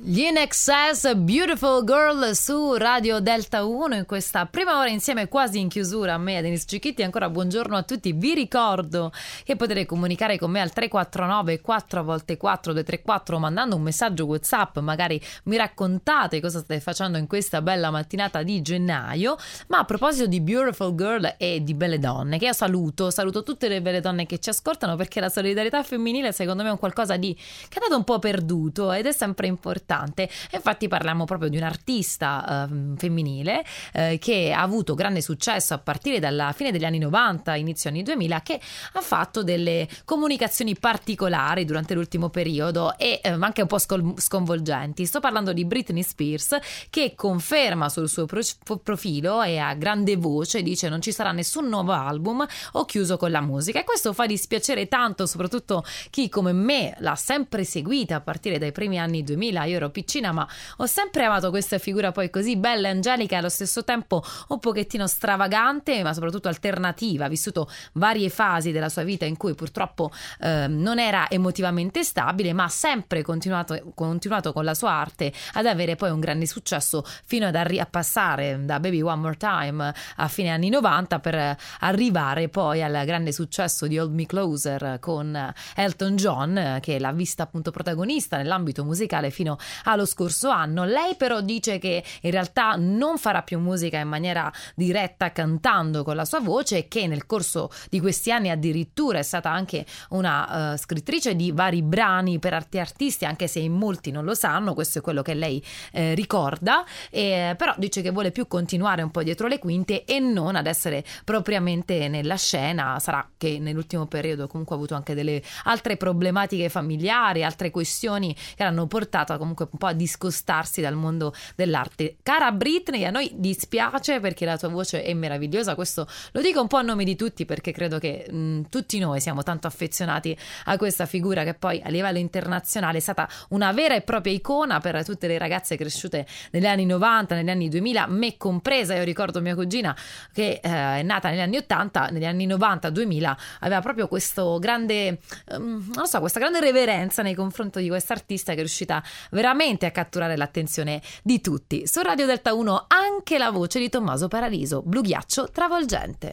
Gli Excess Beautiful Girl su Radio Delta 1 in questa prima ora insieme quasi in chiusura a me e a Denise Cicchitti. Ancora buongiorno a tutti. Vi ricordo che potete comunicare con me al 349 4x4 234 mandando un messaggio whatsapp. Magari mi raccontate cosa state facendo in questa bella mattinata di gennaio. Ma a proposito di Beautiful Girl e di belle donne che io saluto saluto tutte le belle donne che ci ascoltano perché la solidarietà femminile secondo me è un qualcosa di che è andato un po' perduto ed è sempre importante importante. infatti parliamo proprio di un'artista eh, femminile eh, che ha avuto grande successo a partire dalla fine degli anni 90, inizio anni 2000, che ha fatto delle comunicazioni particolari durante l'ultimo periodo e eh, anche un po' scol- sconvolgenti. Sto parlando di Britney Spears che conferma sul suo pro- profilo e a grande voce dice non ci sarà nessun nuovo album, ho chiuso con la musica e questo fa dispiacere tanto soprattutto chi come me l'ha sempre seguita a partire dai primi anni 2000. Io ero piccina, ma ho sempre amato questa figura poi così bella e angelica e allo stesso tempo un pochettino stravagante, ma soprattutto alternativa. Ha vissuto varie fasi della sua vita in cui purtroppo eh, non era emotivamente stabile, ma ha sempre continuato, continuato, con la sua arte ad avere poi un grande successo fino ad arri- a passare da Baby One More Time a fine anni 90 per arrivare poi al grande successo di Hold Me Closer con Elton John che l'ha vista appunto protagonista nell'ambito musicale fino allo scorso anno. Lei però dice che in realtà non farà più musica in maniera diretta cantando con la sua voce e che nel corso di questi anni addirittura è stata anche una uh, scrittrice di vari brani per arti artisti, anche se in molti non lo sanno, questo è quello che lei eh, ricorda, e, però dice che vuole più continuare un po' dietro le quinte e non ad essere propriamente nella scena, sarà che nell'ultimo periodo comunque ha avuto anche delle altre problematiche familiari, altre questioni che l'hanno portata comunque comunque un po' a discostarsi dal mondo dell'arte. Cara Britney, a noi dispiace perché la tua voce è meravigliosa, questo lo dico un po' a nome di tutti perché credo che mh, tutti noi siamo tanto affezionati a questa figura che poi a livello internazionale è stata una vera e propria icona per tutte le ragazze cresciute negli anni 90, negli anni 2000, me compresa, io ricordo mia cugina che eh, è nata negli anni 80, negli anni 90-2000 aveva proprio questo grande, um, non so, questa grande reverenza nei confronti di questa artista che è riuscita veramente a catturare l'attenzione di tutti. Su Radio Delta 1 anche la voce di Tommaso Paradiso, Blu Ghiaccio travolgente.